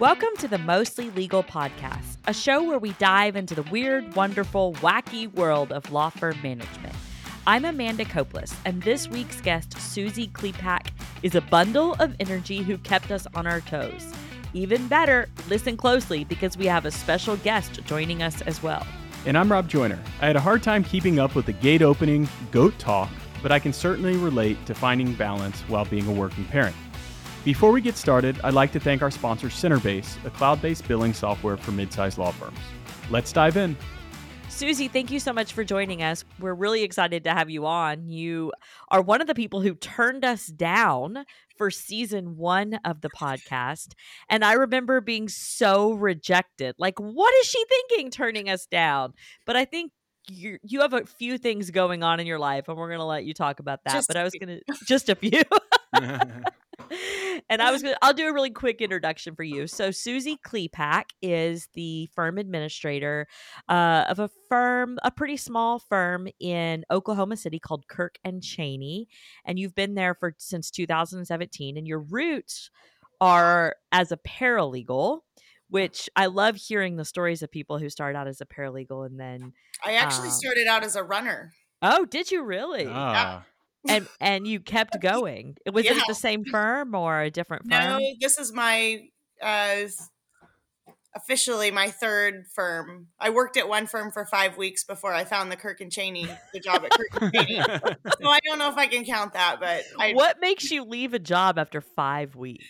Welcome to the Mostly Legal Podcast, a show where we dive into the weird, wonderful, wacky world of law firm management. I'm Amanda Copeless, and this week's guest, Suzy Klepac, is a bundle of energy who kept us on our toes. Even better, listen closely because we have a special guest joining us as well. And I'm Rob Joyner. I had a hard time keeping up with the gate opening, goat talk, but I can certainly relate to finding balance while being a working parent. Before we get started, I'd like to thank our sponsor, Centerbase, a cloud based billing software for mid-sized law firms. Let's dive in. Suzy, thank you so much for joining us. We're really excited to have you on. You are one of the people who turned us down for season one of the podcast. And I remember being so rejected. Like, what is she thinking turning us down? But I think you you have a few things going on in your life, and we're going to let you talk about that. Just but I was going to just a few. and I was gonna I'll do a really quick introduction for you. So Suzy Klepac is the firm administrator uh, of a firm, a pretty small firm in Oklahoma City called Kirk and Chaney, and you've been there for since 2017. And your roots are as a paralegal. Which I love hearing the stories of people who started out as a paralegal and then I actually Um, started out as a runner. oh, did you really? Ah, and and you kept going. Was it Yeah. at the same firm or a different firm? No, this is my uh, officially my third firm. I worked at one firm for five weeks before I found the Kirk and Chaney, the job at Kirk and Chaney. So I don't know if I can count that, but I, what makes you leave a job after five weeks?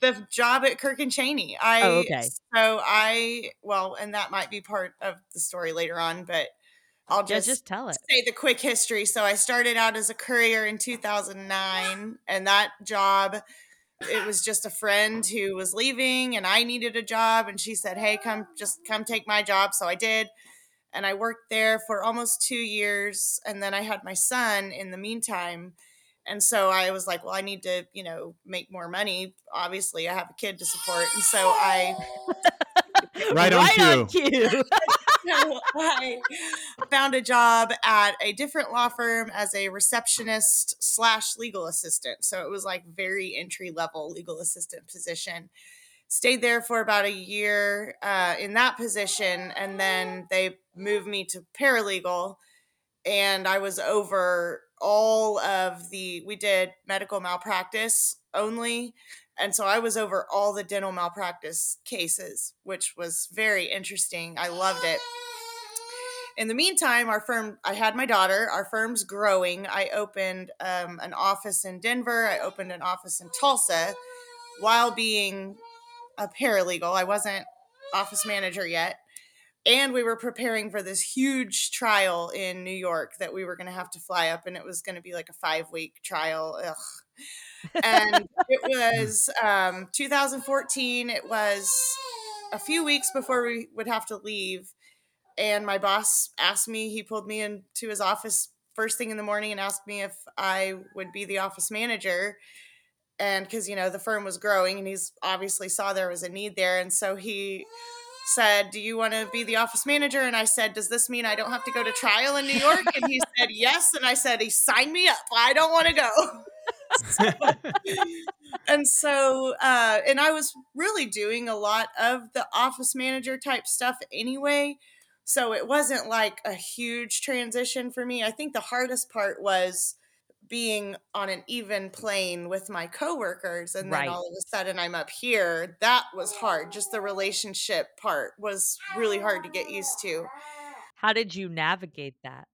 the job at Kirk and Chaney. I Oh, okay. so I well, and that might be part of the story later on, but I'll Yeah, just just tell it. say the quick history. So I started out as a courier in 2009, and that job, it was just a friend who was leaving, and I needed a job, and she said, "Hey, come, just come take my job." So I did, and I worked there for almost two years, and then I had my son in the meantime. And so I was like, well, I need to, you know, make more money. Obviously, I have a kid to support. And so I Right on cue. so I found a job at a different law firm as a receptionist slash legal assistant. So it was like very entry level legal assistant position. Stayed there for about a year uh, in that position, and then they moved me to paralegal, and I was over all of the. We did medical malpractice only, and so I was over all the dental malpractice cases, which was very interesting. I loved it. In the meantime, our firm, I had my daughter, our firm's growing. I opened um, an office in Denver, I opened an office in Tulsa while being a paralegal. I wasn't office manager yet. And we were preparing for this huge trial in New York that we were going to have to fly up, and it was going to be like a five week trial. Ugh and it was um, 2014. It was a few weeks before we would have to leave. And my boss asked me, he pulled me into his office first thing in the morning and asked me if I would be the office manager. And because, you know, the firm was growing and he's obviously saw there was a need there. And so he said, Do you want to be the office manager? And I said, Does this mean I don't have to go to trial in New York? And he said, Yes. And I said, He signed me up. I don't want to go. and so uh, and i was really doing a lot of the office manager type stuff anyway so it wasn't like a huge transition for me i think the hardest part was being on an even plane with my coworkers and then Right. all of a sudden i'm up here that was hard just the relationship part was really hard to get used to How did you navigate that?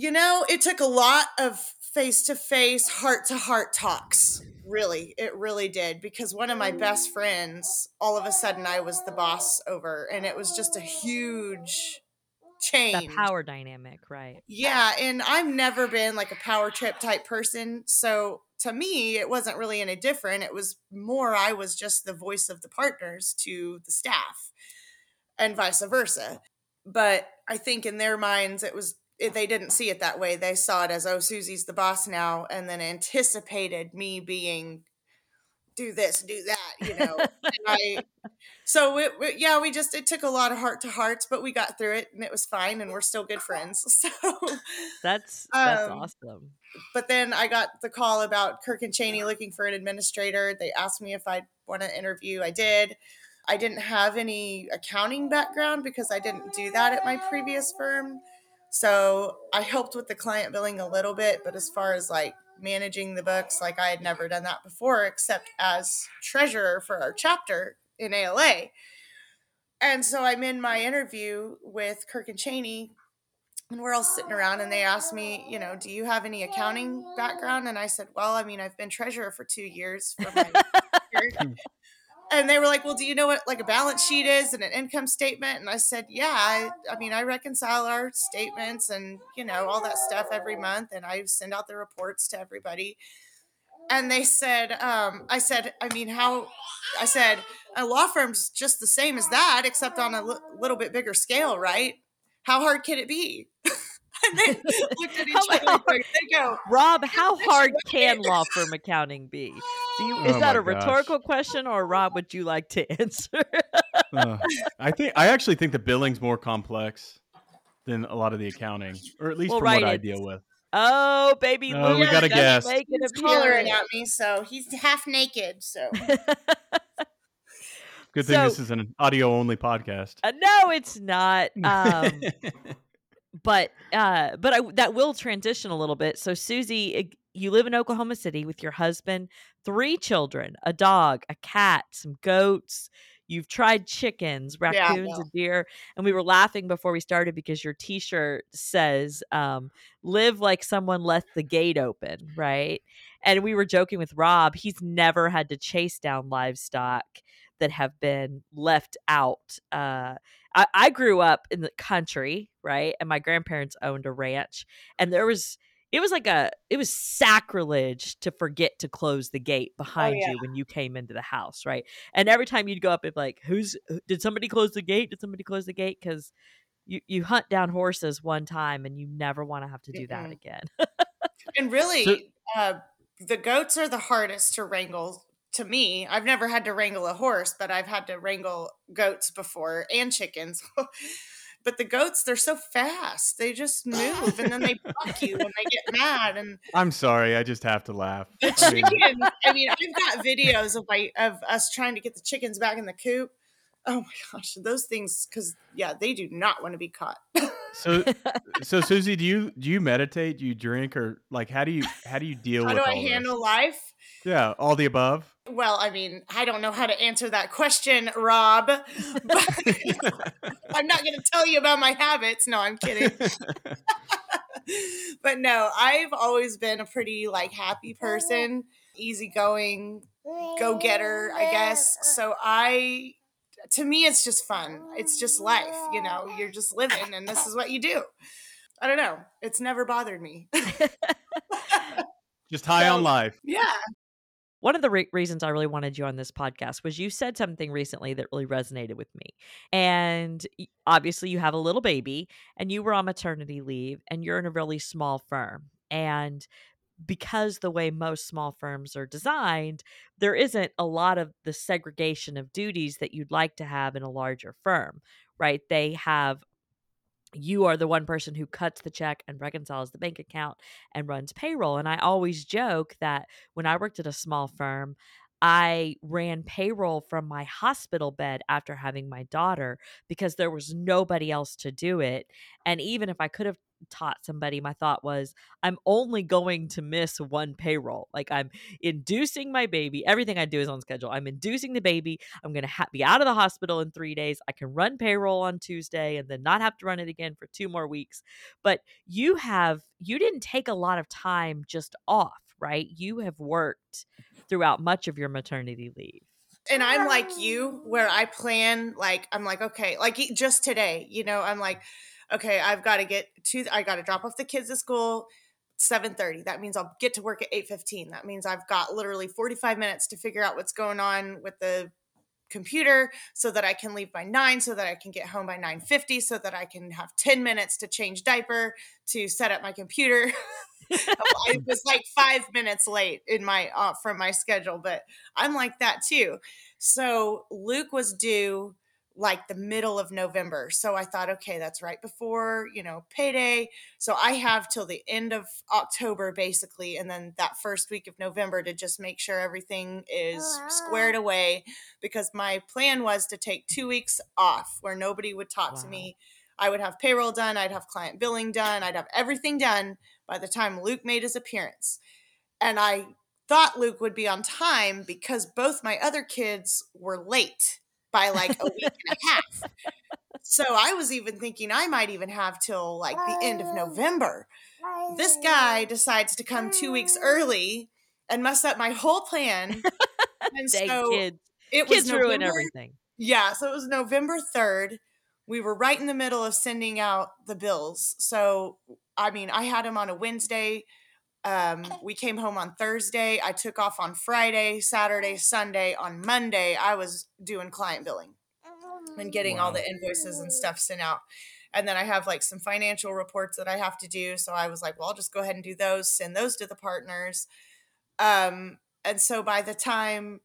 You know, it took a lot of face to face, heart to heart talks. Really, it really did. Because one of my best friends, all of a sudden, I was the boss over, and it was just a huge change. That power dynamic, right? Yeah, and I've never been like a power trip type person. So to me, it wasn't really any different. It was more I was just the voice of the partners to the staff and vice versa. But I think in their minds, it was they didn't see it that way. They saw it as, oh, Suzy's the boss now, and then anticipated me being do this, do that, you know. and I, so it, it- yeah, we just it took a lot of heart to hearts, but we got through it, and it was fine, and we're still good friends. So, That's that's Um, awesome. but then I got the call about Kirk and Chaney looking for an administrator. They asked me if I'd want to interview. I did. I didn't have any accounting background because I didn't do that at my previous firm. So I helped with the client billing a little bit, but as far as like managing the books, like I had never done that before, except as treasurer for our chapter in ALA. And so I'm in my interview with Kirk and Chaney, and we're all sitting around, and they asked me, you know, do you have any accounting background? And I said, well, I mean, I've been treasurer for two years and they were like, "Well, do you know what like a balance sheet is and an income statement?" And I said, "Yeah, I, I mean, I reconcile our statements and you know all that stuff every month, and I send out the reports to everybody." And they said, um, "I said, I mean, how?" I said, "A law firm's just the same as that, except on a l- little bit bigger scale, right? How hard can it be?" and they looked at each other. They go, Rob, how hard can law firm accounting be? Do you, is Oh that my a rhetorical question, or Rob, would you like to answer? Uh, I think I actually think the billing's more complex than a lot of the accounting, or at least Well, from right, what I deal with. oh, baby, Oh, we Luke got a doesn't guest. make he's hollering at me, so he's half naked. So Good thing this is an audio only podcast. Uh, no, it's not. Um, but uh, but I, that will transition a little bit. So, Suzy, you live in Oklahoma City with your husband, three children, a dog, a cat, some goats. You've tried chickens, Yeah, raccoons, and deer. And we were laughing before we started because your T-shirt says um, "Live like someone left the gate open," right? And we were joking with Rob. He's never had to chase down livestock that have been left out. Uh, I, I grew up in the country, right? And my grandparents owned a ranch, and there was it was like a it was sacrilege to forget to close the gate behind yeah. you when you came into the house, right? And every time you'd go up, and like, who's did somebody close the gate? Did somebody close the gate? Because you you hunt down horses one time, and you never want to have to do that Mm-mm. again. and really, So- uh, the goats are the hardest to wrangle. To me, I've never had to wrangle a horse, but I've had to wrangle goats before and chickens. but the goats, they're so fast; they just move, and then they buck you when they get mad. And I'm sorry, I just have to laugh. the I mean, chicken, I mean, I've got videos of my of us trying to get the chickens back in the coop. Oh my gosh, those things! Because yeah, they do not want to be caught. so so Suzy, do you do you meditate? Do you drink, or like how do you how do you deal with? How with do I all this? handle life? Yeah, all the above. Well, I mean, I don't know how to answer that question, Rob. But I'm not going to tell you about my habits. No, I'm kidding. but no, I've always been a pretty like happy person, easygoing, go getter, I guess. So I to me it's just fun. It's just life, you know. You're just living and this is what you do. I don't know. It's never bothered me. just high on life. yeah. One of the re- reasons I really wanted you on this podcast was you said something recently that really resonated with me. And obviously, you have a little baby and you were on maternity leave and you're in a really small firm. And because the way most small firms are designed, there isn't a lot of the segregation of duties that you'd like to have in a larger firm, right? They have you are the one person who cuts the check and reconciles the bank account and runs payroll. And I always joke that when I worked at a small firm, I ran payroll from my hospital bed after having my daughter because there was nobody else to do it. And even if I could have taught somebody, my thought was, I'm only going to miss one payroll. Like I'm inducing my baby. Everything I do is on schedule. I'm inducing the baby. I'm going to ha- be out of the hospital in three days. I can run payroll on Tuesday and then not have to run it again for two more weeks. But you have, you didn't take a lot of time just off, right? You have worked throughout much of your maternity leave. and I'm like you, where I plan, like, I'm like, okay, like just today, you know, I'm like, okay, I've got to get to, I got to drop off the kids at school. 7:30 that means I'll get to work at 8:15 that means I've got literally 45 minutes to figure out what's going on with the computer so that I can leave by 9 so that I can get home by 9:50 so that I can have 10 minutes to change diaper to set up my computer. I was like 5 minutes late in my uh, from my schedule but I'm like that too. So Luke was due like the middle of November. So I thought, okay, that's right before, you know, payday. So I have till the end of October basically. And then that first week of November to just make sure everything is squared away because my plan was to take two weeks off where nobody would talk wow. to me. I would have payroll done, I'd have client billing done, I'd have everything done by the time Luke made his appearance. And I thought Luke would be on time because both my other kids were late by like a week and a half. So I was even thinking I might even have till like the end of November. This guy decides to come two weeks mm. early and mess up my whole plan. And Dang so kids. it was kids ruin everything. Yeah, so it was November 3rd. We were right in the middle of sending out the bills. So I mean, I had him on a Wednesday. Um, we came home on Thursday. I took off on Friday, Saturday, Sunday. On Monday, I was doing client billing and getting wow. all the invoices and stuff sent out. And then I have like some financial reports that I have to do. So I was like, well, I'll just go ahead and do those, send those to the partners. Um, and so by the time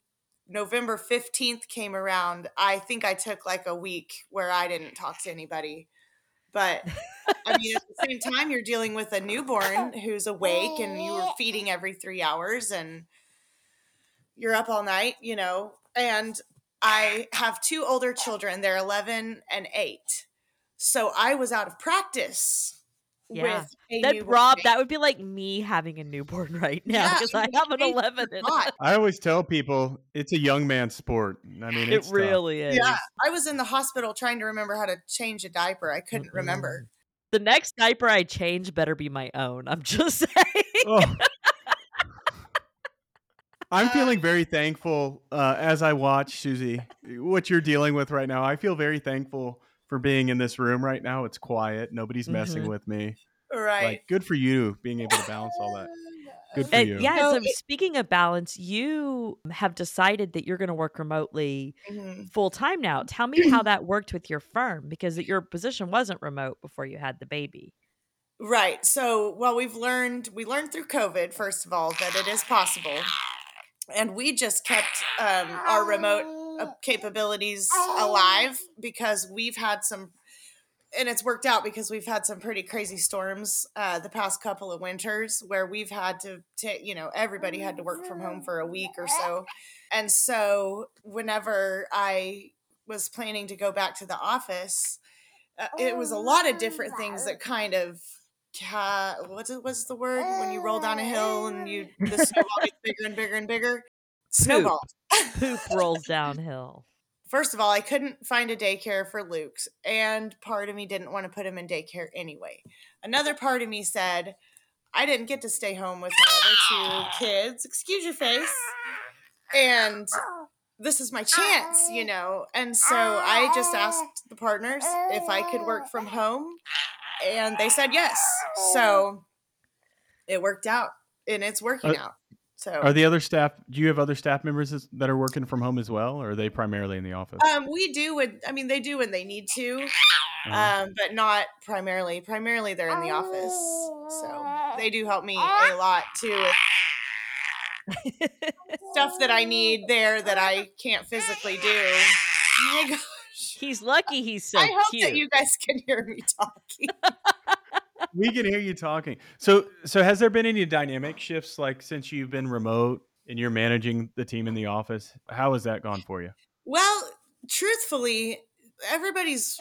November 15th came around, I think I took like a week where I didn't talk to anybody. But I mean, at the same time, you're dealing with a newborn who's awake and you are eh feeding every three hours and you're up all night, you know. And I have two older children, they're 11 and 8. So I was out of practice yeah. that Rob, that would be like me having a newborn right now because yeah, I have an eleven. I always tell people it's a young man sport. I mean, it really tough. is. Yeah, I was in the hospital trying to remember how to change a diaper. I couldn't mm-hmm. remember. The next diaper I change better be my own. I'm just saying. Oh. I'm feeling very thankful uh, as I watch Suzy what you're dealing with right now. I feel very thankful for being in this room right now. It's quiet. Nobody's messing mm-hmm. with me. Right. Like, good for you being able to balance all that. Good for and, you. Yeah. So, speaking of balance, you have decided that you're going to work remotely mm-hmm. full time now. Tell me how that worked with your firm because your position wasn't remote before you had the baby. Right. So, well, we've learned we learned through COVID first of all that it is possible, and we just kept um, our remote capabilities alive because we've had some and it's worked out because we've had some pretty crazy storms uh, the past couple of winters where we've had to take you know everybody had to work from home for a week or so. And so whenever i was planning to go back to the office uh, it was a lot of different things that kind of uh, what's it, what's the word? When you roll down a hill and you the snowball gets bigger and bigger and bigger? Snowball poop rolls downhill first of all, I couldn't find a daycare for Luke's, and part of me didn't want to put him in daycare anyway. Another part of me said, I didn't get to stay home with my other two kids. Excuse your face. And this is my chance, you know. And so I just asked the partners if I could work from home, and they said yes. So it worked out, and it's working uh, out. So are the other staff? Do you have other staff members that are working from home as well, or are they primarily in the office? Um, we do. When, I mean, they do when they need to, uh-huh. um, but not primarily. Primarily, they're in the office, so they do help me a lot too with stuff that I need there that I can't physically do. Oh my gosh. He's lucky he's so I hope cute. that you guys can hear me talking we can hear you talking. So, so has there been any dynamic shifts like since you've been remote and you're managing the team in the office? How has that gone for you? Well, truthfully, everybody's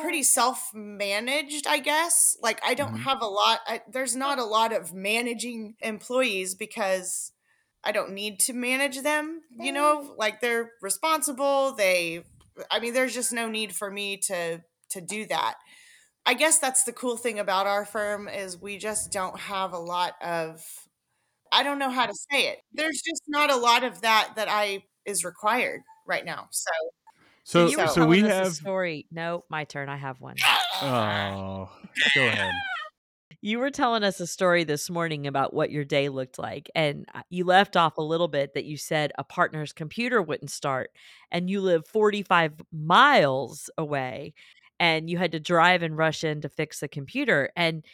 pretty self-managed, I guess. Like I don't mm-hmm. have a lot I, there's not a lot of managing employees because I don't need to manage them, you know? Like they're responsible, they I mean there's just no need for me to to do that. I guess that's the cool thing about our firm is we just don't have a lot of I don't know how to say it. There's just not a lot of that that I is required right now. So so, so, so we have story. No, my turn. I have one. Oh, go ahead. You were telling us a story this morning about what your day looked like, and uh, you left off a little bit that you said a partner's computer wouldn't start, and you live 45 miles away and you had to drive and rush in to fix the computer and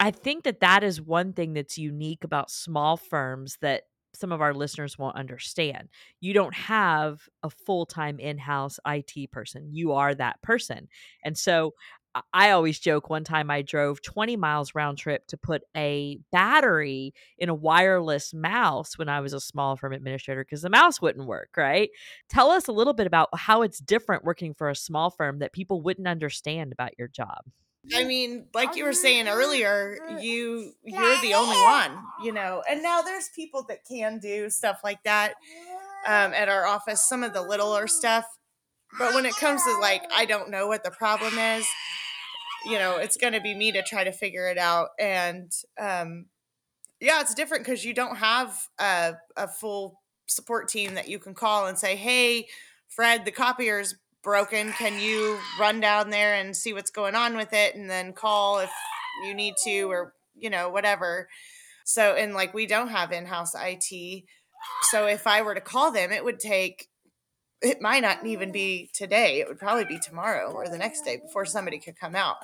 i think that that is one thing that's unique about small firms that some of our listeners won't understand. You don't have a full time in house IT person. You are that person. And so I always joke one time I drove 20 miles round trip to put a battery in a wireless mouse when I was a small firm administrator because the mouse wouldn't work, right? Tell us a little bit about how it's different working for a small firm that people wouldn't understand about your job. I mean, like you were saying earlier, you you're the only one, you know. And now there's people that can do stuff like that um, at our office, some of the littler stuff. But when it comes to like, I don't know what the problem is, you know, it's going to be me to try to figure it out. And um, yeah, it's different because you don't have a, a full support team that you can call and say, hey, Fred, the copier's broken. Can you run down there and see what's going on with it and then call if you need to or, you know, whatever. So, and like we don't have in house IT. So if I were to call them, it would take it might not even be today. It would probably be tomorrow or the next day before somebody could come out.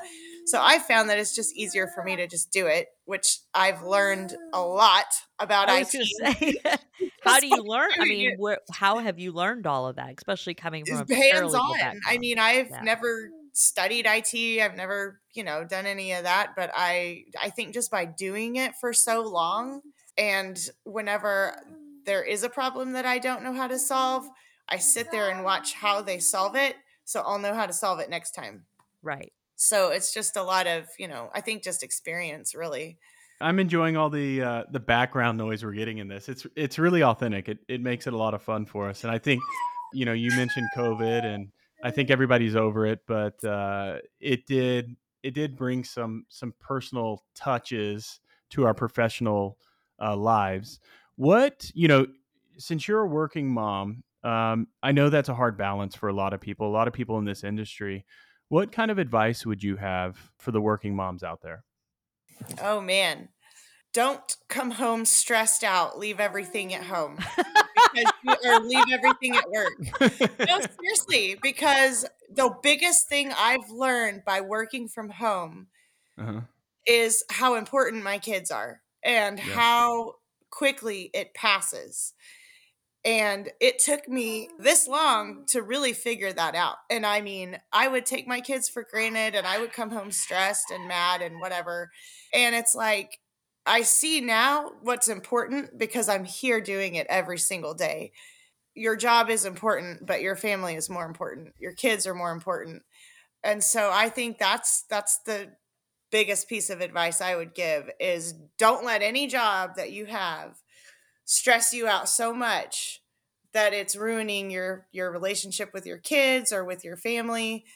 So I found that it's just easier for me to just do it, which I've learned a lot about I IT. was gonna say, how do you learn? I mean, where, how have you learned all of that, especially coming from a hands on. I mean, I've Yeah. never studied IT. I've never, you know, done any of that, but I I think just by doing it for so long and whenever there is a problem that I don't know how to solve, I sit there and watch how they solve it so I'll know how to solve it next time. right. So it's just a lot of, you know, I think just experience really. I'm enjoying all the uh, the background noise we're getting in this. It's it's really authentic. It it makes it a lot of fun for us. And I think, you know, you mentioned COVID, and I think everybody's over it, but uh, it did it did bring some some personal touches to our professional uh, lives. What you know, since you're a working mom, um, I know that's a hard balance for a lot of people. A lot of people in this industry. What kind of advice would you have for the working moms out there? Oh man. Don't come home stressed out. Leave everything at home. because you, or leave everything at work. No, seriously, because the biggest thing I've learned by working from home uh-huh. is how important my kids are and Yeah. how quickly it passes. And it took me oh. this long to really figure that out. And I mean, I would take my kids for granted and I would come home stressed and mad and whatever. And it's like, I see now what's important because I'm here doing it every single day. Your job is important, but your family is more important. Your kids are more important. And so I think that's that's the biggest piece of advice I would give is don't let any job that you have stress you out so much that it's ruining your your relationship with your kids or with your family.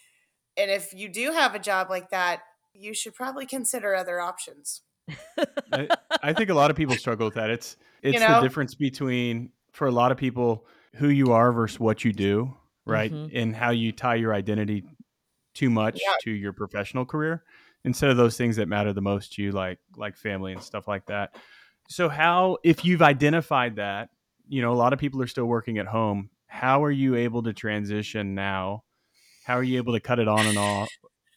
And if you do have a job like that, you should probably consider other options. I, I think a lot of people struggle with that. It's it's the know? difference between for a lot of people who you are versus what you do, right? Mhm. And how you tie your identity too much Yeah. to your professional career instead of those things that matter the most to you, like like family and stuff like that. So how if you've identified that, you know, a lot of people are still working at home. How are you able to transition now? How are you able to cut it on and off?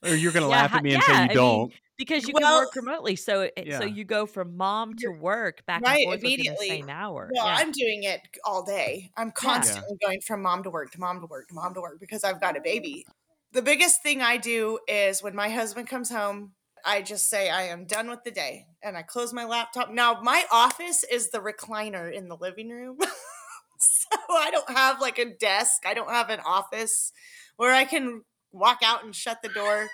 Or you're going to Yeah, laugh at me and yeah, say you mean, don't. because you Well- can work remotely. So it, Yeah. so you go from mom to work back Right, and forth within the immediately. same hour. Well, yeah. I'm doing it all day. I'm constantly going from mom to work to mom to work to mom to work because I've got a baby. The biggest thing I do is when my husband comes home, I just say I am done with the day and I close my laptop. Now, my office is the recliner in the living room. so I don't have like a desk, I don't have an office where I can walk out and shut the door.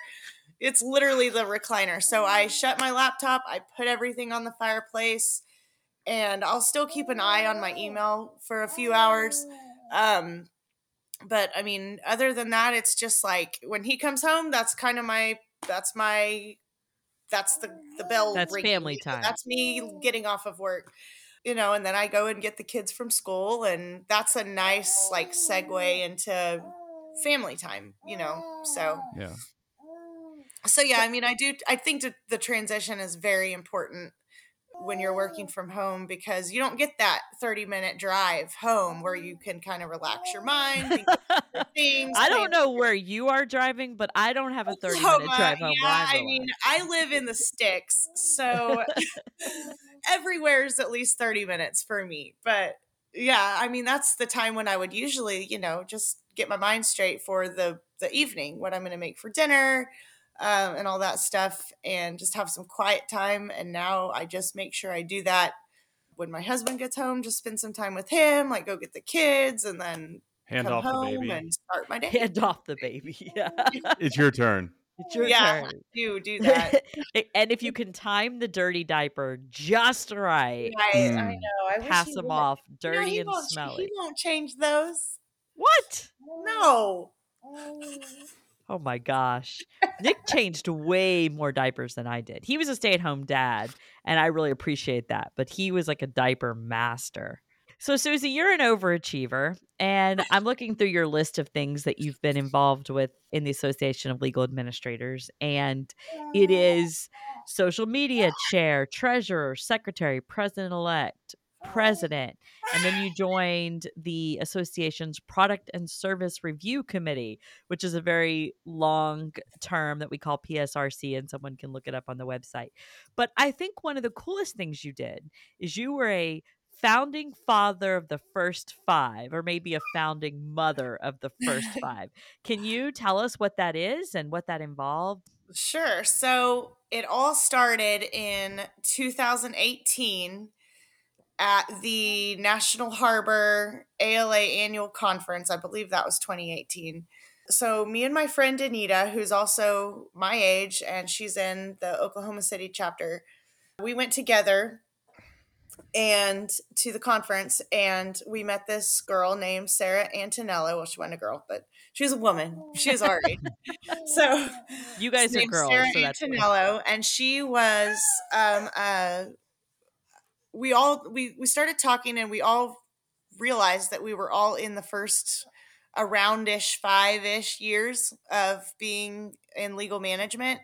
It's literally the recliner. So I shut my laptop, I put everything on the fireplace and I'll still keep an eye on my email for a few hours. Um, but I mean, other than that, it's just like when he comes home, that's kind of my that's my that's the the bell. That's ringing. family time. That's me getting off of work, you know, and then I go and get the kids from school, and that's a nice like segue into family time, you know. So Yeah. so yeah, I mean, I do. I think that the transition is very important when you're working from home because you don't get that 30 minute drive home where you can kind of relax your mind. think of other things, I don't know where you are driving, but I don't have a 30 minute drive home. Yeah, I'm I mean, I live in the sticks, so everywhere is at least 30 minutes for me. But yeah, I mean, that's the time when I would usually, you know, just get my mind straight for the, the evening, what I'm going to make for dinner um, and all that stuff, and just have some quiet time. And now I just make sure I do that when my husband gets home, just spend some time with him, like go get the kids and then Hand come off the baby. and start my day. Hand off the baby. Yeah. It's your turn. It's your yeah, turn. do do that. and if you can time the dirty diaper just right, Right, I Mm. know. I pass he them would. off dirty he and smelly. He won't change those. What? No. Oh Oh my gosh. Nick changed way more diapers than I did. He was a stay at home dad, and I really appreciate that, but he was like a diaper master. So, Suzy, you're an overachiever, and I'm looking through your list of things that you've been involved with in the Association of Legal Administrators, and it is social media chair, treasurer, secretary, president elect, president, and then you joined the association's product and service review committee, which is a very long term that we call PSRC, and someone can look it up on the website. But I think one of the coolest things you did is you were a founding father of the first five, or maybe a founding mother of the first five. Can you tell us what that is and what that involved? Sure. So it all started in 2018 at the National Harbor ALA annual conference. I believe that was 2018. So me and my friend Anita, who's also my age and she's in the Oklahoma City chapter, we went together and to the conference and we met this girl named Sarah Antonello. Well, she wasn't a girl, but she was a woman. She was our age. So You guys She's are girls, Sarah so cool. Antonello, and she was um uh we all we we started talking and we all realized that we were all in the first aroundish five-ish years of being in legal management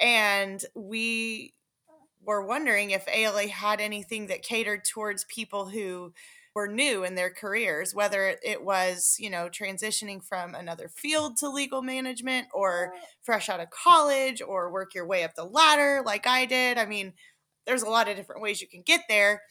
and we were wondering if ALA had anything that catered towards people who were new in their careers, whether it- it was, you know, transitioning from another field to legal management or fresh out of college or work your way up the ladder like I did. I mean, there's a lot of different ways you can get there.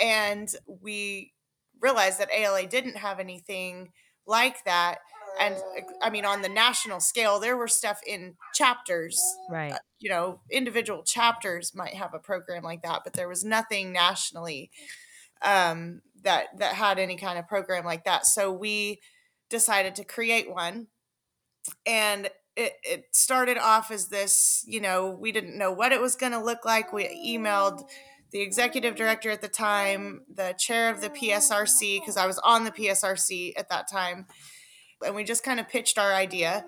And we realized that ALA didn't have anything like that. And I mean, on the national scale, there were stuff in chapters Right. you know, individual chapters might have a program like that, but there was nothing nationally um, that that had any kind of program like that. So we decided to create one, and it, it started off as this. You know, we didn't know what it was going to look like. We emailed the executive director at the time, the chair of the PSRC, because I was on the PSRC at that time, and we just kind of pitched our idea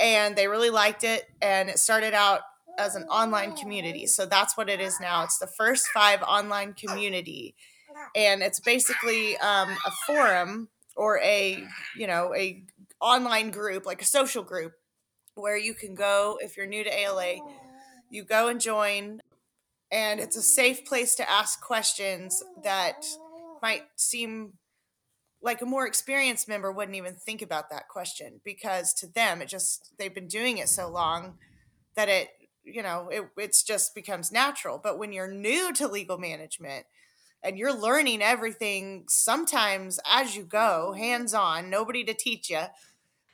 and they really liked it and it started out as an online community so that's what it is now it's the first five online community and it's basically um, a forum or a you know a online group like a social group where you can go if you're new to ala you go and join and it's a safe place to ask questions that might seem like a more experienced member wouldn't even think about that question because to them it just they've been doing it so long that it you know it it's just becomes natural. But when you're new to legal management and you're learning everything sometimes as you go mm-hmm. hands on nobody to teach you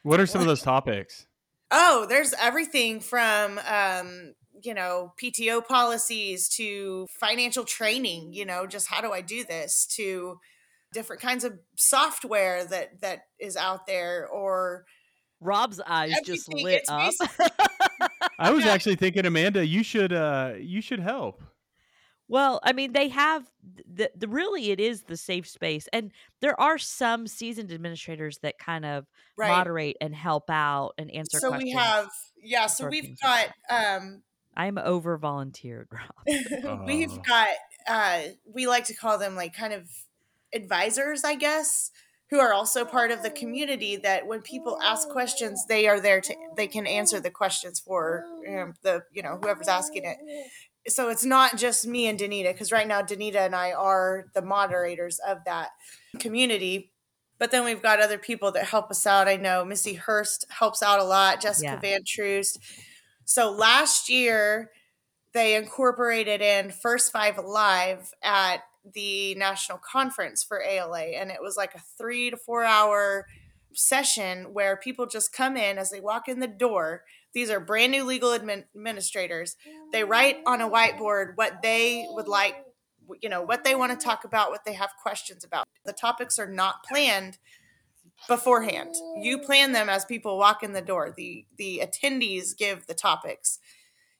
What are some of those topics? Oh there's everything from um you know pto policies to financial training you know just how do i do this to different kinds of software that that is out there or Rob's eyes just lit up. I was actually thinking, Amanda, you should uh you should help. Well, I mean, they have the, the really it is the safe space, and there are some seasoned administrators that kind of right moderate and help out and answer so questions. we have yeah so we've got um I'm over volunteered, Rob. we've Oh. got uh we like to call them like kind of advisors i guess who are also part of the community that when people ask questions they are there to they can answer the questions for um, the you know whoever's asking it so it's not just me and danita because right now danita and i are the moderators of that community but then we've got other people that help us out i know missy hurst helps out a lot jessica Yeah. van troost so last year they incorporated in First Five Live at the national conference for ALA. And it was like a three to four hour session where people just come in as they walk in the door. These are brand new legal admin- administrators. They write on a whiteboard what they would like, you know, what they want to talk about, what they have questions about. The topics are not planned beforehand. You plan them as people walk in the door. The the attendees give the topics.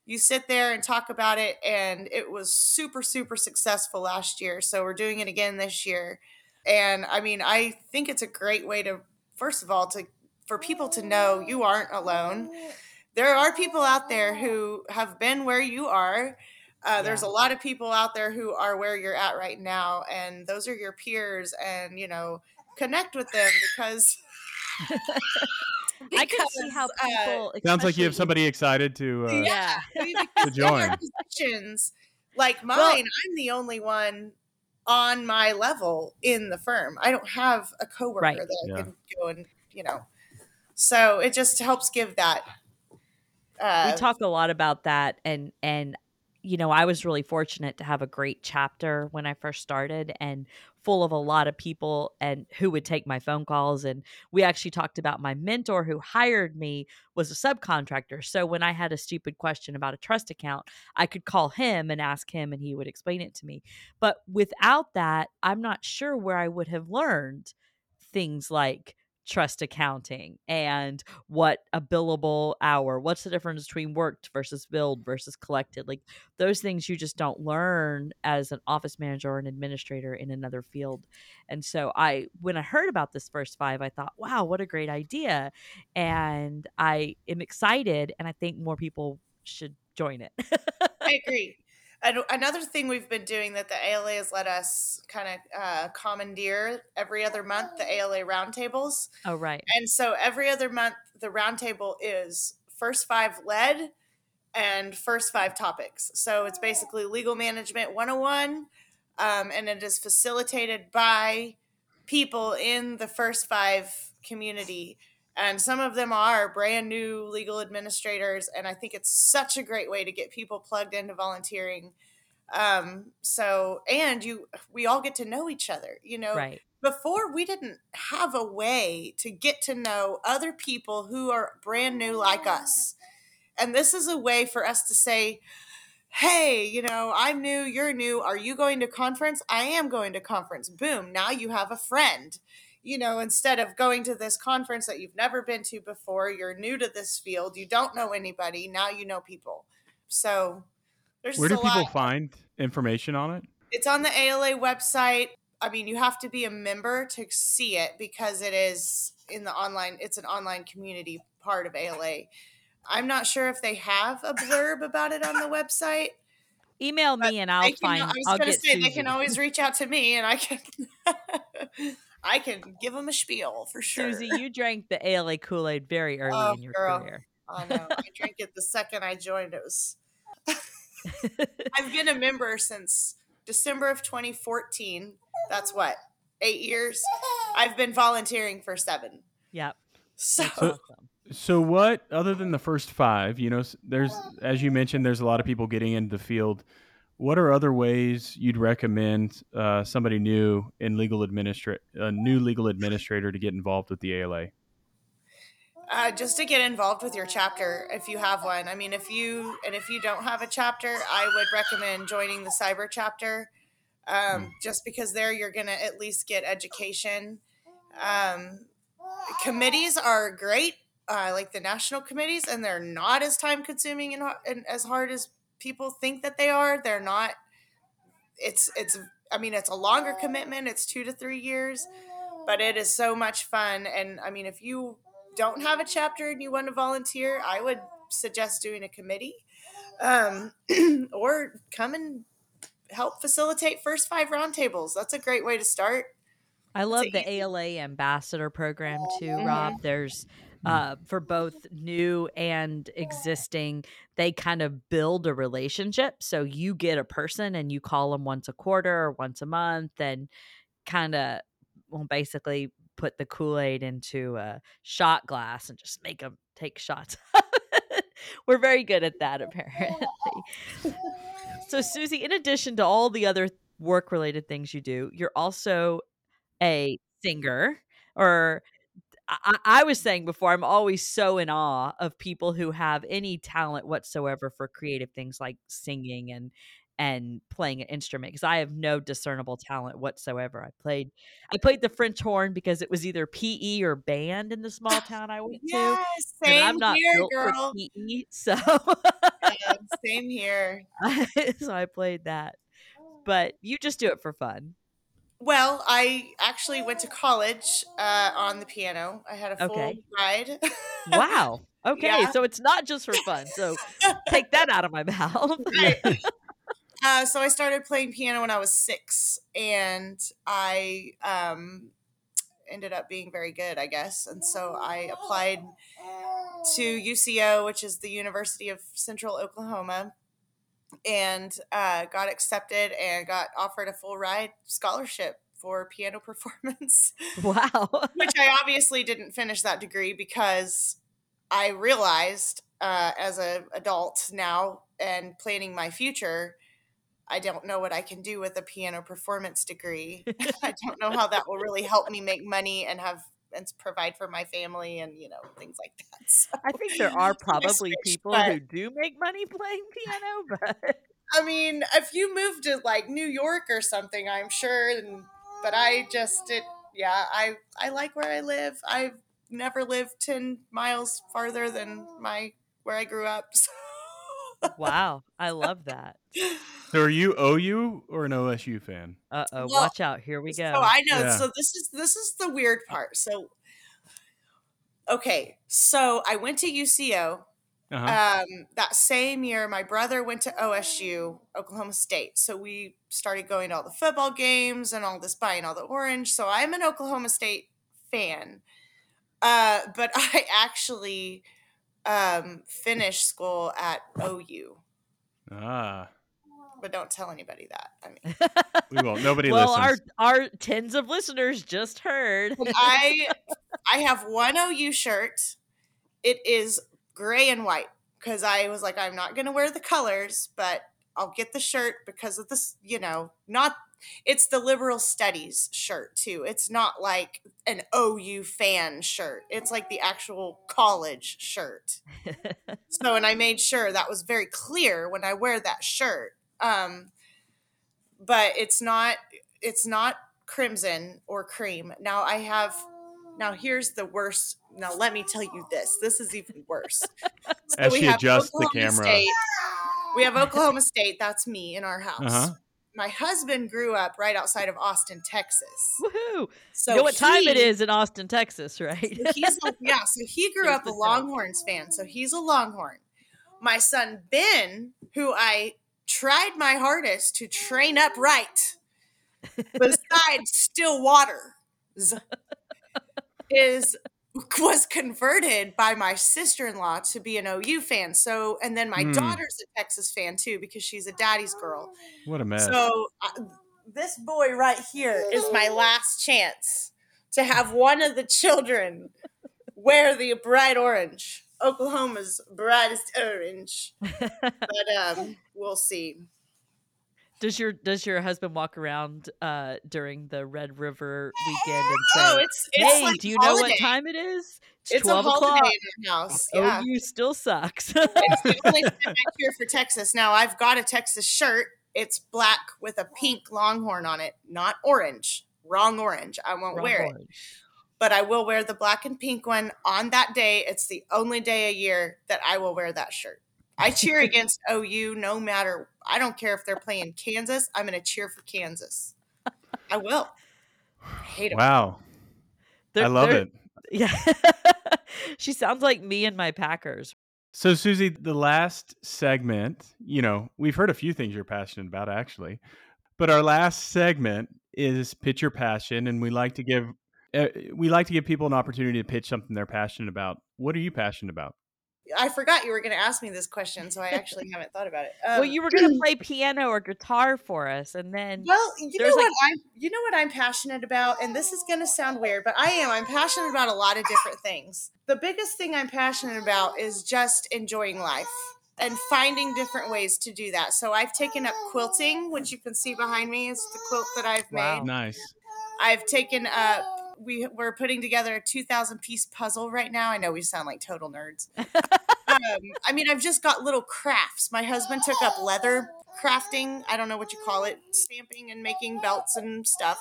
You sit there and talk about it and it was super super successful last year. So we're doing it again this year. And I mean, I think it's a great way to first of all to for people to know you aren't alone. There are people out there who have been where you are. Uh, there's a lot of people out there who are where you're at right now, and those are your peers. And you know, connect with them because. I can see how uh, people. Sounds like you have somebody excited to. Uh, yeah, Yeah. To join. positions like mine, Well- I'm the only one on my level in the firm. I don't have a coworker Right. that Yeah. I can go and you know. So it just helps give that. Uh, we talk a lot about that and and you know i was really fortunate to have a great chapter when i first started and full of a lot of people and who would take my phone calls and we actually talked about my mentor who hired me was a subcontractor. So when i had a stupid question about a trust account i could call him and ask him and he would explain it to me. But without that i'm not sure where i would have learned things like trust accounting and what a billable hour what's the difference between worked versus billed versus collected like those things you just don't learn as an office manager or an administrator in another field and so i when i heard about this first five i thought wow what a great idea and i am excited and i think more people should join it I agree. Another thing we've been doing that the ALA has let us kind of uh, commandeer every other month, the ALA roundtables. oh right And so every other month, the roundtable is first five lead and first five topics. So it's basically legal management 101, um, and it is facilitated by people in the first five community. And some of them are brand new legal administrators. And I think it's such a great way to get people plugged into volunteering. Um, so, and you, we all get to know each other, you know, right before we didn't have a way to get to know other people who are brand new like us. And this is a way for us to say, hey, you know, I'm new, you're new. Are you going to conference? I am going to conference. Boom, now you have a friend. You know, instead of going to this conference that you've never been to before, you're new to this field, you don't know anybody, now you know people. So there's Where do a people lot. find information on it? It's on the ALA website. I mean, you have to be a member to see it because it is in the online, it's an online community part of ALA. I'm not sure if they have a blurb about it on the website. email me and i'll They can, find I was going to get say they can always reach out to me and I can I can give them a spiel for sure. suzy you drank the ala kool-aid very early Oh, in your girl. career I know. I drank it the second I joined. It was I've been a member since December of 2014. That's what? 8 years. I've been volunteering for 7. yep So So- So what, other than the first five, you know, there's as you mentioned, there's a lot of people getting into the field. What are other ways you'd recommend uh, somebody new in legal administra- a new legal administrator to get involved with the ALA? uh, just to get involved with your chapter if you have one. I mean, if you and if you don't have a chapter, I would recommend joining the cyber chapter. Um, just because there you're gonna at least get education. Um, committees are great, uh, like the national committees, and they're not as time consuming and, and as hard as people think that they are. They're not. It's it's. I mean, it's a longer commitment. It's two to three years, but it is so much fun. And I mean, if you don't have a chapter and you want to volunteer, I would suggest doing a committee, um, or come and help facilitate first five roundtables. That's a great way to start. I love the ALA ambassador program too. Rob. There's uh, for both new and existing, they kind of build a relationship. So you get a person and you call them once a quarter or once a month and kind of, well, basically put the Kool Aid into a shot glass and just make them take shots. We're very good at that, apparently. so, Suzy, in addition to all the other work related things you do, you're also a singer or I, I, was saying before, I'm always so in awe of people who have any talent whatsoever for creative things like singing and and playing an instrument because I have no discernible talent whatsoever. I played I played the French horn because it was either PE or band in the small town I went yes, to. Same and I'm not here, built girl. for PE, so same here. so I played that. Oh. But you just do it for fun. Well, I actually went to college uh, on the piano. I had a full Okay. ride. Wow. Okay, Yeah. so it's not just for fun. So take that out of my mouth. Right. Uh, so I started playing piano when I was six, and I um, ended up being very good, I guess. And so I applied to UCO, which is the University of Central Oklahoma, and uh, got accepted and got offered a full ride scholarship for piano performance. Wow. which I obviously didn't finish that degree because I realized uh, as an adult now and planning my future, I don't know what I can do with a piano performance degree. I don't know how that will really help me make money and have and provide for my family and you know things like that. So, I think there are probably switched, people but- who do make money playing piano, but I mean, if you move to like New York or something, I'm sure. And, but I just it, yeah, I I like where I live. I've never lived ten miles farther than my where I grew up. So. Wow, I love that. So are you OU or an OSU fan? Uh oh, Well, watch out. Here we go. So I know. Yeah. So this is this is the weird part. So okay, so I went to UCO. Uh-huh. Um, that same year, my brother went to OSU, Oklahoma State. So we started going to all the football games and all this buying all the orange. So I'm an Oklahoma State fan. Uh, but I actually um, finished school at OU. ah, But don't tell anybody that. I mean, we won't. Nobody well, listens. our our tens of listeners just heard. I I have one OU shirt. It is gray and white because I was like, I'm not gonna wear the colors, but I'll get the shirt because of this, you know, not it's the liberal studies shirt too. It's not like an OU fan shirt. It's like the actual college shirt. So and I made sure that was very clear when I wear that shirt. Um but it's not it's not crimson or cream. Now I have now here's the worst. Now let me tell you this. This is even worse. So As we she have adjusts the Oklahoma camera. State. We have Oklahoma State. That's me in our house. Uh-huh. My husband grew up right outside of Austin, Texas. Woohoo! So you know what time it is in Austin, Texas, right? he's yeah, so he grew up a. Longhorns fan, so he's a Longhorn. My son Ben, who I tried my hardest to train up right, besides Stillwater, is was converted by my sister-in-law to be an OU fan. So, and then my Hmm. daughter's a Texas fan too because she's a daddy's girl. What a mess. So uh, this boy right here is my last chance to have one of the children wear the bright orange, Oklahoma's brightest orange. But um, we'll see. Does your does your husband walk around uh during the Red River weekend and say, Oh, it's it's "Hey, like do you know what time it is? It's a twelve holiday o'clock. in our house. Yeah. OU still sucks." it's the only time I cheer for Texas. Now I've got a Texas shirt. It's black with a pink longhorn on it, not orange. Wrong orange. I won't Wrong wear it. orange. but I will wear the black and pink one on that day. It's the only day a year that I will wear that shirt. I cheer against OU no matter. I don't care if they're playing Kansas. I'm going to cheer for Kansas. I will. I hate them. wow. They're- I love it. Yeah. she sounds like me and my Packers. So, Suzy, the last segment, you know, we've heard a few things you're passionate about, actually, but our last segment is pitch your passion, and we like to give uh, we like to give people an opportunity to pitch something they're passionate about. What are you passionate about? I forgot you were going to ask me this question, so I actually haven't thought about it. Um, well, you were going to play piano or guitar for us, and then well, you know there's, what like- I'm you know what I'm passionate about, and this is going to sound weird, but I am. I'm passionate about a lot of different things. The biggest thing I'm passionate about is just enjoying life and finding different ways to do that. So I've taken up quilting, which you can see behind me is the quilt that I've Wow. made. Nice. I've taken up. We we're putting together a two thousand piece puzzle right now. I know we sound like total nerds. um, I mean, I've just got little crafts. My husband took up leather crafting. I don't know what you call it, stamping and making belts and stuff.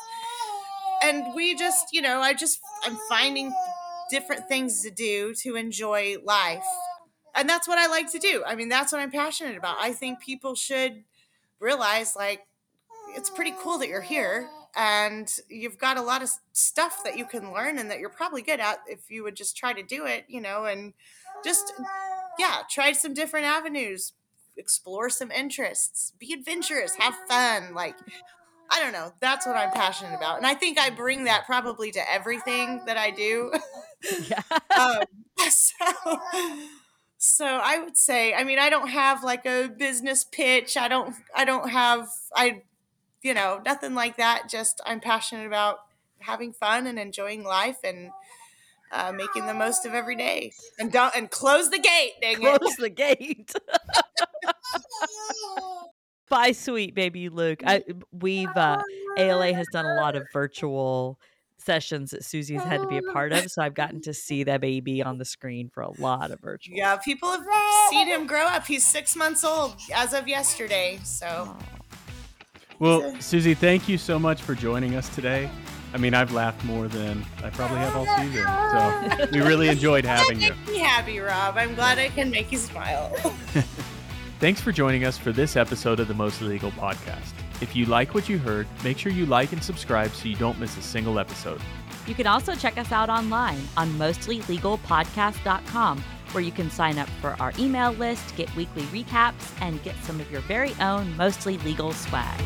And we just, you know, I just I'm finding different things to do to enjoy life. And that's what I like to do. I mean, that's what I'm passionate about. I think people should realize like it's pretty cool that you're here and you've got a lot of stuff that you can learn and that you're probably good at if you would just try to do it, you know, and just yeah, try some different avenues, explore some interests, be adventurous, have fun, like I don't know, that's what I'm passionate about. And I think I bring that probably to everything that I do. yeah. um, so, so I would say, I mean, I don't have like a business pitch. I don't, I don't have, I, you know, nothing like that. Just I'm passionate about having fun and enjoying life and uh, making the most of every day. And don't and close the gate. Dang it. close the gate. Bye, sweet baby Luke. I, we've uh, ALA has done a lot of virtual sessions that Suzy's had to be a part of, so I've gotten to see that baby on the screen for a lot of virtual. Yeah, people have seen him grow up. He's six months old as of yesterday. So Well, Suzy, thank you so much for joining us today. I mean, I've laughed more than I probably have all season. So we really enjoyed having you. make me happy, Rob. I'm glad I can make you smile. Thanks for joining us for this episode of the Mostly Legal Podcast. If you like what you heard, make sure you like and subscribe so you don't miss a single episode. You can also check us out online on mostlylegalpodcast.com, where you can sign up for our email list, get weekly recaps, and get some of your very own Mostly Legal swag.